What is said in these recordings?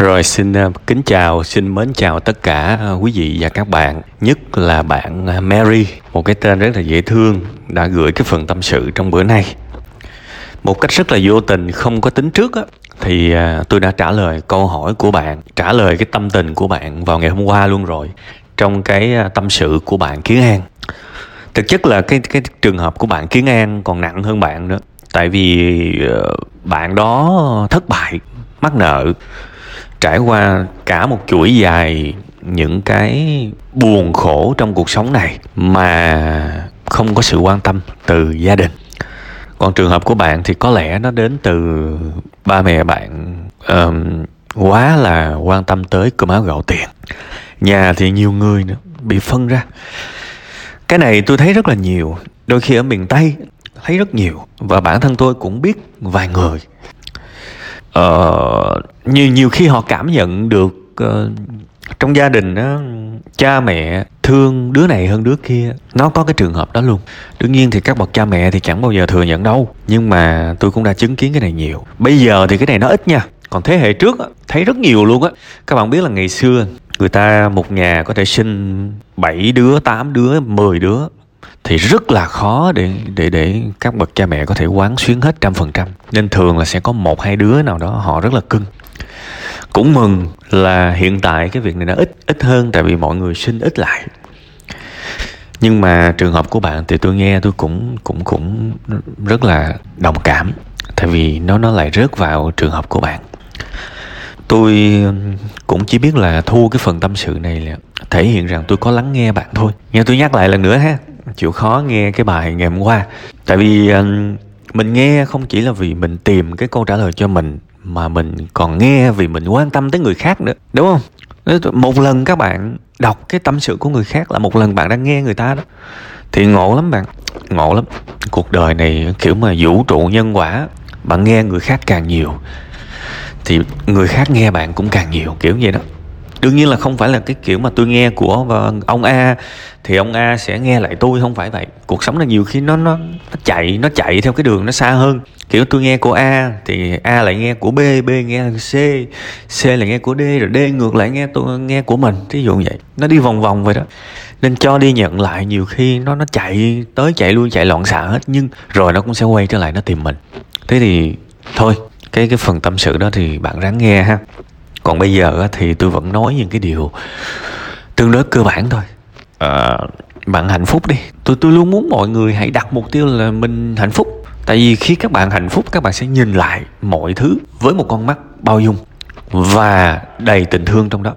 Rồi xin à, kính chào, xin mến chào tất cả à, quý vị và các bạn. Nhất là bạn à, Mary, một cái tên rất là dễ thương Đã gửi cái phần tâm sự trong bữa nay. Một cách rất là vô tình, không có tính trước á Thì tôi đã trả lời câu hỏi của bạn Trả lời cái tâm tình của bạn vào ngày hôm qua luôn rồi Trong cái tâm sự của bạn Kiến An. Thực chất là cái cái trường hợp của bạn Kiến An còn nặng hơn bạn nữa Tại vì ờ, bạn đó thất bại, mắc nợ trải qua cả một chuỗi dài những cái buồn khổ trong cuộc sống này mà không có sự quan tâm từ gia đình. Còn trường hợp của bạn thì có lẽ nó đến từ ba mẹ bạn um, quá là quan tâm tới cơm áo gạo tiền. Nhà thì nhiều người nữa bị phân ra. Cái này tôi thấy rất là nhiều đôi khi ở miền tây thấy rất nhiều và bản thân tôi cũng biết vài người. Ờ, uh, nhiều nhiều khi họ cảm nhận được uh, trong gia đình đó, cha mẹ thương đứa này hơn đứa kia. Nó có cái trường hợp đó luôn. Đương nhiên thì các bậc cha mẹ thì chẳng bao giờ thừa nhận đâu. Nhưng mà tôi cũng đã chứng kiến cái này nhiều. Bây giờ thì cái này nó ít nha. Còn thế hệ trước á, thấy rất nhiều luôn á. Các bạn biết là ngày xưa người ta một nhà có thể sinh 7 đứa 8 đứa 10 đứa thì rất là khó để để để các bậc cha mẹ có thể quán xuyến hết trăm phần trăm. Nên thường là sẽ có một, hai đứa nào đó họ rất là cưng. Cũng mừng là hiện tại cái việc này nó ít ít hơn tại vì mọi người sinh ít lại. Nhưng mà trường hợp của bạn thì tôi nghe tôi cũng cũng cũng rất là đồng cảm, tại vì nó nó lại rớt vào trường hợp của bạn. Tôi cũng chỉ biết là thu cái phần tâm sự này là thể hiện rằng tôi có lắng nghe bạn thôi. Nghe tôi nhắc lại lần nữa ha chịu khó nghe cái bài ngày hôm qua. Tại vì mình nghe không chỉ là vì mình tìm cái câu trả lời cho mình, mà mình còn nghe vì mình quan tâm tới người khác nữa, đúng không? Một lần các bạn đọc cái tâm sự của người khác là một lần bạn đang nghe người ta đó. Thì ngộ lắm bạn, ngộ lắm. Cuộc đời này, kiểu mà, vũ trụ nhân quả, bạn nghe người khác càng nhiều, thì người khác nghe bạn cũng càng nhiều, kiểu vậy đó đương nhiên là không phải là cái kiểu mà tôi nghe của ờ, ông A, thì ông A sẽ nghe lại tôi, không phải vậy. Cuộc sống là nhiều khi nó nó nó chạy nó chạy theo cái đường nó xa hơn. Kiểu tôi nghe của A thì A lại nghe của B B nghe C C lại nghe của D, rồi D ngược lại nghe tôi, nghe của mình, thí dụ vậy. Nó đi vòng vòng vậy đó. Nên cho đi nhận lại nhiều khi nó nó chạy tới chạy lui, chạy loạn xạ hết, nhưng rồi nó cũng sẽ quay trở lại nó tìm mình. Thế thì thôi, cái cái phần tâm sự đó thì bạn ráng nghe ha còn bây giờ thì tôi vẫn nói những cái điều tương đối cơ bản thôi. À, bạn hạnh phúc đi. Tôi tôi luôn muốn mọi người hãy đặt mục tiêu là mình hạnh phúc. Tại vì khi các bạn hạnh phúc các bạn sẽ nhìn lại mọi thứ với một con mắt bao dung và đầy tình thương trong đó.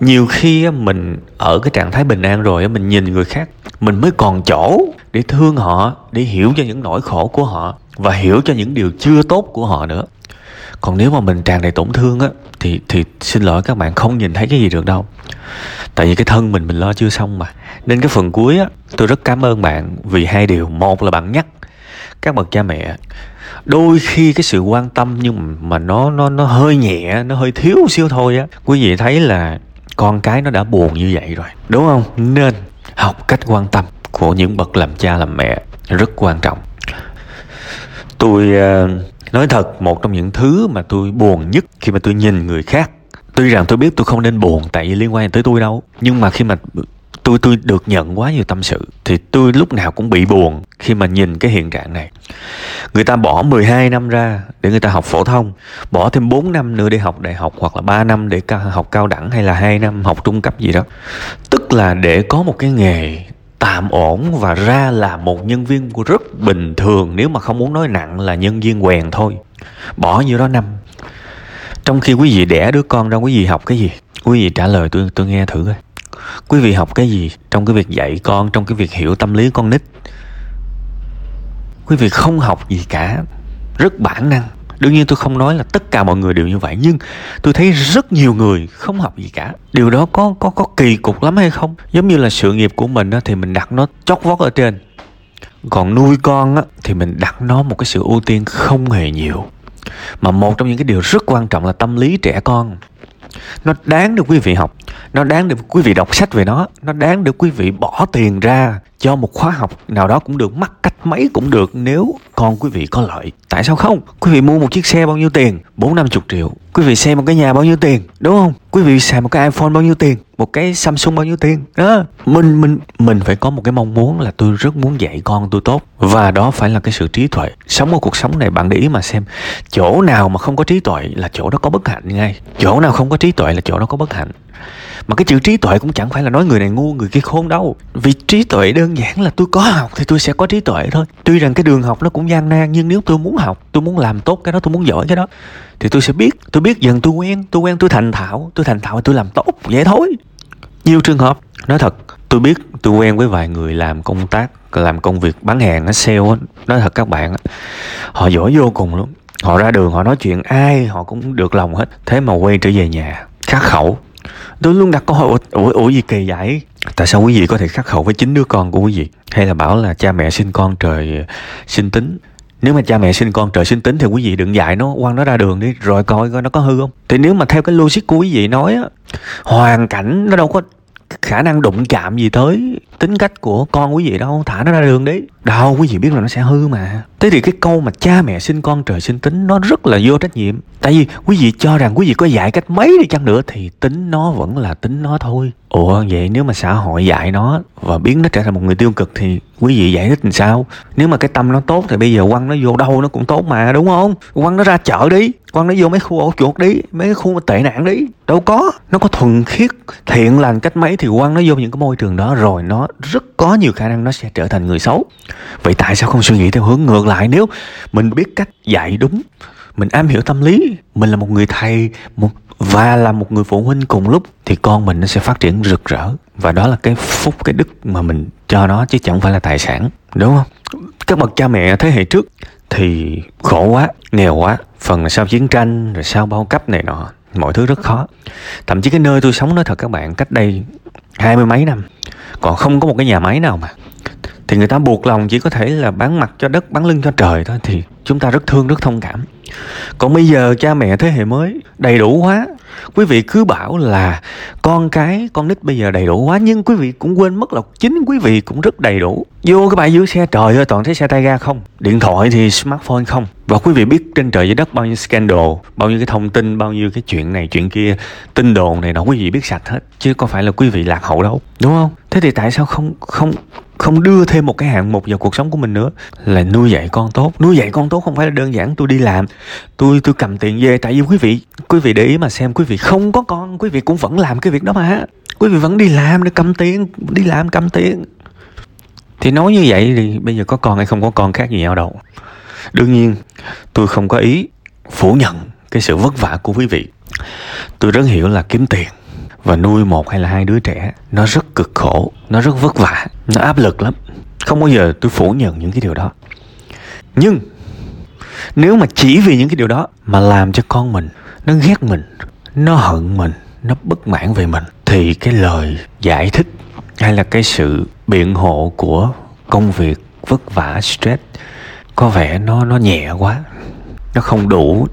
Nhiều khi mình ở cái trạng thái bình an rồi mình nhìn người khác mình mới còn chỗ để thương họ để hiểu cho những nỗi khổ của họ và hiểu cho những điều chưa tốt của họ nữa còn nếu mà mình tràn đầy tổn thương á thì thì xin lỗi các bạn không nhìn thấy cái gì được đâu. Tại vì cái thân mình mình lo chưa xong mà. Nên cái phần cuối á tôi rất cảm ơn bạn vì hai điều. Một là bạn nhắc các bậc cha mẹ đôi khi cái sự quan tâm nhưng mà nó nó nó hơi nhẹ nó hơi thiếu xíu thôi á. Quý vị thấy là con cái nó đã buồn như vậy rồi đúng không? Nên học cách quan tâm của những bậc làm cha làm mẹ rất quan trọng. Tôi uh, nói thật một trong những thứ mà tôi buồn nhất khi mà tôi nhìn người khác tuy rằng tôi biết tôi không nên buồn tại vì liên quan tới tôi đâu nhưng mà khi mà tôi tôi được nhận quá nhiều tâm sự thì tôi lúc nào cũng bị buồn khi mà nhìn cái hiện trạng này. Người ta bỏ 12 năm ra để người ta học phổ thông, bỏ thêm 4 năm nữa để học đại học hoặc là 3 năm để học cao đẳng hay là 2 năm học trung cấp gì đó. Tức là để có một cái nghề tạm ổn và ra là một nhân viên rất bình thường nếu mà không muốn nói nặng là nhân viên quèn thôi. Bỏ nhiêu đó năm. Trong khi quý vị đẻ đứa con ra, quý vị học cái gì? Quý vị trả lời tôi tôi nghe thử coi quý vị học cái gì trong cái việc dạy con, trong cái việc hiểu tâm lý con nít quý vị không học gì cả rất bản năng đương nhiên tôi không nói là tất cả mọi người đều như vậy nhưng tôi thấy rất nhiều người không học gì cả. Điều đó có có có kỳ cục lắm hay không? Giống như là sự nghiệp của mình thì mình đặt nó chót vót ở trên. Còn nuôi con á, thì mình đặt nó một cái sự ưu tiên không hề nhiều. Mà một trong những cái điều rất quan trọng là tâm lý trẻ con. Nó đáng được quý vị học nó đáng được quý vị đọc sách về nó nó đáng được quý vị bỏ tiền ra cho một khóa học nào đó cũng được mắc cách mấy cũng được nếu con quý vị có lợi. Tại sao không? Quý vị mua một chiếc xe bao nhiêu tiền? Bốn năm chục triệu. Quý vị xem một cái nhà bao nhiêu tiền? Đúng không? Quý vị xài một cái iphone bao nhiêu tiền? Một cái samsung bao nhiêu tiền? Đó. Mình mình mình phải có một cái mong muốn là tôi rất muốn dạy con tôi tốt. Và đó phải là cái sự trí tuệ. Sống ở cuộc sống này bạn để ý mà xem. Chỗ nào mà không có trí tuệ là chỗ đó có bất hạnh ngay. Chỗ nào không có trí tuệ là chỗ đó có bất hạnh mà cái chữ trí tuệ cũng chẳng phải là nói người này ngu, người kia khôn đâu. Vì trí tuệ đơn giản là tôi có học thì tôi sẽ có trí tuệ thôi. Tuy rằng cái đường học nó cũng gian nan, nhưng nếu tôi muốn học, tôi muốn làm tốt cái đó, tôi muốn giỏi cái đó, thì tôi sẽ biết. Tôi biết dần tôi quen tôi quen, tôi thành thạo. Tôi thành thạo tôi làm tốt, vậy thôi. Nhiều trường hợp, nói thật, tôi biết tôi quen với vài người làm công tác, làm công việc bán hàng á sale á. Nói thật các bạn họ giỏi vô cùng luôn họ ra đường, họ nói chuyện ai, họ cũng được lòng hết. Thế mà quay trở về nhà, khắc khẩu tôi luôn đặt câu hỏi ủa, ủa gì kỳ vậy? Tại sao quý vị có thể khắc khẩu với chính đứa con của quý vị? Hay là bảo là cha mẹ sinh con trời ờ, sinh tính? Nếu mà cha mẹ sinh con trời sinh tính thì quý vị đừng dạy nó quăng nó ra đường đi rồi coi coi nó có hư không? Thì nếu mà theo cái logic của quý vị nói á hoàn cảnh nó đâu có khả năng đụng chạm gì tới tính cách của con quý vị đâu, thả nó ra đường đi. Đâu, quý vị biết là nó sẽ hư mà. Thế thì cái câu mà cha mẹ sinh con trời sinh tính nó rất là vô trách nhiệm. Tại vì quý vị cho rằng quý vị có dạy cách mấy đi chăng nữa thì tính nó vẫn là tính nó thôi. Ủa, vậy nếu mà xã hội dạy nó và biến nó trở thành một người tiêu cực thì quý vị giải thích làm sao? Nếu mà cái tâm nó tốt thì bây giờ quăng nó vô đâu nó cũng tốt mà, đúng không? Quăng nó ra chợ đi con nó vô mấy khu ổ chuột đi, mấy cái khu mà tệ nạn đi. Đâu có, nó có thuần khiết, thiện lành cách mấy thì quăng nó vô những cái môi trường đó rồi nó rất có nhiều khả năng nó sẽ trở thành người xấu. Vậy tại sao không suy nghĩ theo hướng ngược lại nếu mình biết cách dạy đúng, mình am hiểu tâm lý, mình là một người thầy, một, và là một người phụ huynh cùng lúc thì con mình nó sẽ phát triển rực rỡ. Và đó là cái phúc, cái đức mà mình cho nó chứ chẳng phải là tài sản, đúng không? Các bậc cha mẹ thế hệ trước thì khổ quá, nghèo quá, phần sau chiến tranh, rồi sau bao cấp này nọ, mọi thứ rất khó. Thậm chí cái nơi tôi sống nói thật các bạn, cách đây hai mươi mấy năm. Còn không có một cái nhà máy nào mà thì người ta buộc lòng chỉ có thể là bán mặt cho đất, bán lưng cho trời thôi, thì chúng ta rất thương, rất thông cảm. Còn bây giờ cha mẹ thế hệ mới đầy đủ quá quý vị cứ bảo là con cái, con nít bây giờ đầy đủ quá nhưng quý vị cũng quên mất là chính quý vị cũng rất đầy đủ. Vô cái bãi dưới xe, trời ơi, toàn thấy xe tay ga không? Điện thoại thì smartphone không? Và quý vị biết trên trời dưới đất bao nhiêu scandal, bao nhiêu cái thông tin, bao nhiêu cái chuyện này, chuyện kia, tin đồn này nọ, quý vị biết sạch hết. Chứ có phải là quý vị lạc hậu đâu, đúng không? Thế thì tại sao không không không đưa thêm một cái hạng mục vào cuộc sống của mình nữa. Là nuôi dạy con tốt. Nuôi dạy con tốt không phải là đơn giản. Tôi đi làm, tôi tôi cầm tiền về. Tại vì quý vị quý vị để ý mà xem, quý vị không có con, quý vị cũng vẫn làm cái việc đó mà. Quý vị vẫn đi làm để cầm tiền, đi làm cầm tiền. Thì nói như vậy thì bây giờ có con hay không có con khác gì nhau đâu. Đương nhiên, tôi không có ý phủ nhận cái sự vất vả của quý vị. Tôi rất hiểu là kiếm tiền và nuôi một hay là hai đứa trẻ, nó rất cực khổ, nó rất vất vả, nó áp lực lắm. Không bao giờ tôi phủ nhận những cái điều đó. Nhưng, nếu mà chỉ vì những cái điều đó mà làm cho con mình nó ghét mình, nó hận mình, nó bất mãn về mình, thì cái lời giải thích hay là cái sự biện hộ của công việc vất vả, stress, có vẻ nó nó nhẹ quá. Nó không đủ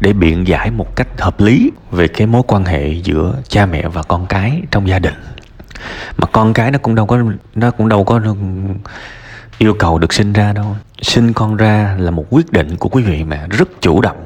để biện giải một cách hợp lý về cái mối quan hệ giữa cha mẹ và con cái trong gia đình. Mà con cái nó cũng đâu có, nó cũng đâu có yêu cầu được sinh ra đâu. Sinh con ra là một quyết định của quý vị mà rất chủ động.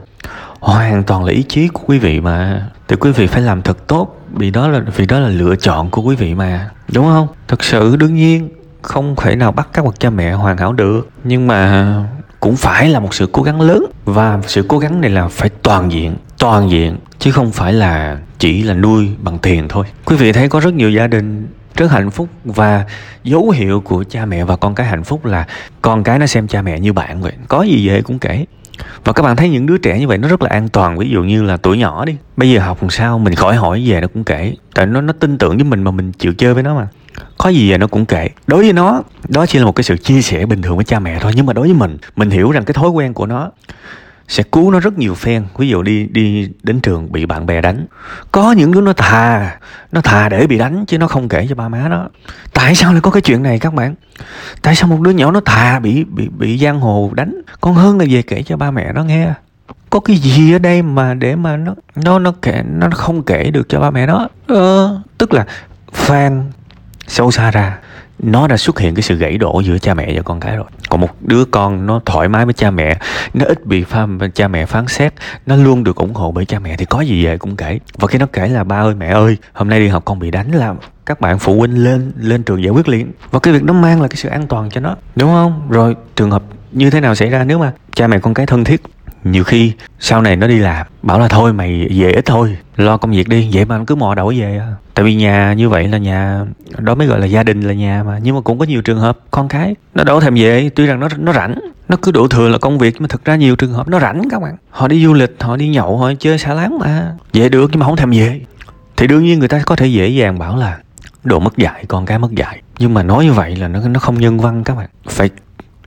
Hoàn toàn là ý chí của quý vị mà. Thì quý vị phải làm thật tốt, vì đó là, vì đó là lựa chọn của quý vị mà. Đúng không? Thật sự đương nhiên, không thể nào bắt các bậc cha mẹ hoàn hảo được. Nhưng mà cũng phải là một sự cố gắng lớn. Và sự cố gắng này là phải toàn diện toàn diện, chứ không phải là chỉ là nuôi bằng tiền thôi. Quý vị thấy có rất nhiều gia đình rất hạnh phúc và dấu hiệu của cha mẹ và con cái hạnh phúc là con cái nó xem cha mẹ như bạn vậy. Có gì vậy cũng kể. Và các bạn thấy những đứa trẻ như vậy nó rất là an toàn, ví dụ như là tuổi nhỏ đi. Bây giờ học làm sao mình khỏi hỏi về nó cũng kể. Tại nó nó tin tưởng với mình mà mình chịu chơi với nó mà có gì vậy nó cũng kể đối với nó đó chỉ là một cái sự chia sẻ bình thường với cha mẹ thôi. Nhưng mà đối với mình mình hiểu rằng cái thói quen của nó sẽ cứu nó rất nhiều phen. Ví dụ đi đi đến trường bị bạn bè đánh. Có những đứa nó thà nó thà để bị đánh chứ nó không kể cho ba má nó. Tại sao lại có cái chuyện này các bạn? Tại sao một đứa nhỏ nó thà bị bị bị giang hồ đánh? Còn hơn là về kể cho ba mẹ nó nghe. Có cái gì ở đây mà để mà nó nó nó kể nó không kể được cho ba mẹ nó? Ờ, tức là phan sâu xa ra. Nó đã xuất hiện cái sự gãy đổ giữa cha mẹ và con cái rồi. Còn một đứa con nó thoải mái với cha mẹ, nó ít bị pha cha mẹ phán xét, nó luôn được ủng hộ bởi cha mẹ thì có gì về cũng kể. Và khi nó kể là, ba ơi, mẹ ơi, hôm nay đi học con bị đánh làm các bạn phụ huynh lên lên trường giải quyết liền. Và cái việc nó mang là cái sự an toàn cho nó, đúng không? Rồi trường hợp như thế nào xảy ra nếu mà cha mẹ con cái thân thiết? Nhiều khi sau này nó đi làm, bảo là thôi mày về ít thôi, lo công việc đi, vậy mà nó cứ mò đầu về. À tại vì nhà như vậy là nhà, đó mới gọi là gia đình là nhà mà. Nhưng mà cũng có nhiều trường hợp con cái, nó đâu thèm về, tuy rằng nó nó rảnh, nó cứ đổ thừa là công việc, nhưng mà thực ra nhiều trường hợp nó rảnh các bạn. Họ đi du lịch, họ đi nhậu, họ chơi xả láng mà. Về được nhưng mà không thèm về. Thì đương nhiên người ta có thể dễ dàng bảo là đồ mất dạy, con cái mất dạy. Nhưng mà nói như vậy là nó nó không nhân văn các bạn. Phải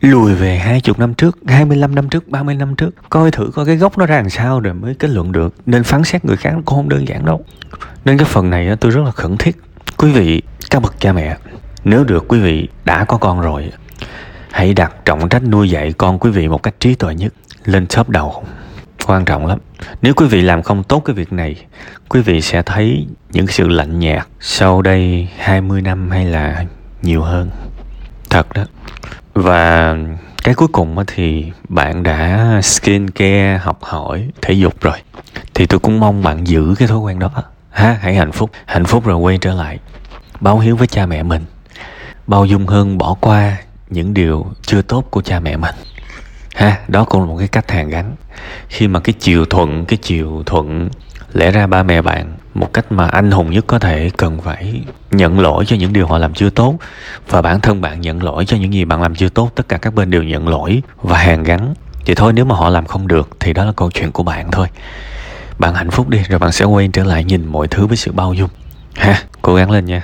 lùi về hai chục năm trước, 25 năm trước, 30 năm trước. Coi thử coi cái gốc nó ra làm sao rồi mới kết luận được. Nên phán xét người khác cũng không đơn giản đâu. Nên cái phần này tôi rất là khẩn thiết. Quý vị, các bậc cha mẹ Nếu được quý vị đã có con rồi Hãy đặt trọng trách nuôi dạy con quý vị một cách trí tuệ nhất Lên top đầu. Quan trọng lắm. Nếu quý vị làm không tốt cái việc này Quý vị sẽ thấy những sự lạnh nhạt Sau đây 20 năm hay là nhiều hơn. Thật đó và cái cuối cùng thì bạn đã skin care học hỏi, thể dục rồi. Thì tôi cũng mong bạn giữ cái thói quen đó ha, hãy hạnh phúc. Hạnh phúc rồi quay trở lại. Báo hiếu với cha mẹ mình. Bao dung hơn bỏ qua những điều chưa tốt của cha mẹ mình. Ha, đó cũng là một cái cách hàn gắn. Khi mà cái chiều thuận, cái chiều thuận lẽ ra ba mẹ bạn một cách mà anh hùng nhất có thể cần phải nhận lỗi cho những điều họ làm chưa tốt. Và bản thân bạn nhận lỗi cho những gì bạn làm chưa tốt, tất cả các bên đều nhận lỗi và hàn gắn. Vậy thôi, nếu mà họ làm không được thì đó là câu chuyện của bạn thôi. Bạn hạnh phúc đi, rồi bạn sẽ quay trở lại nhìn mọi thứ với sự bao dung. Ha, cố gắng lên nha.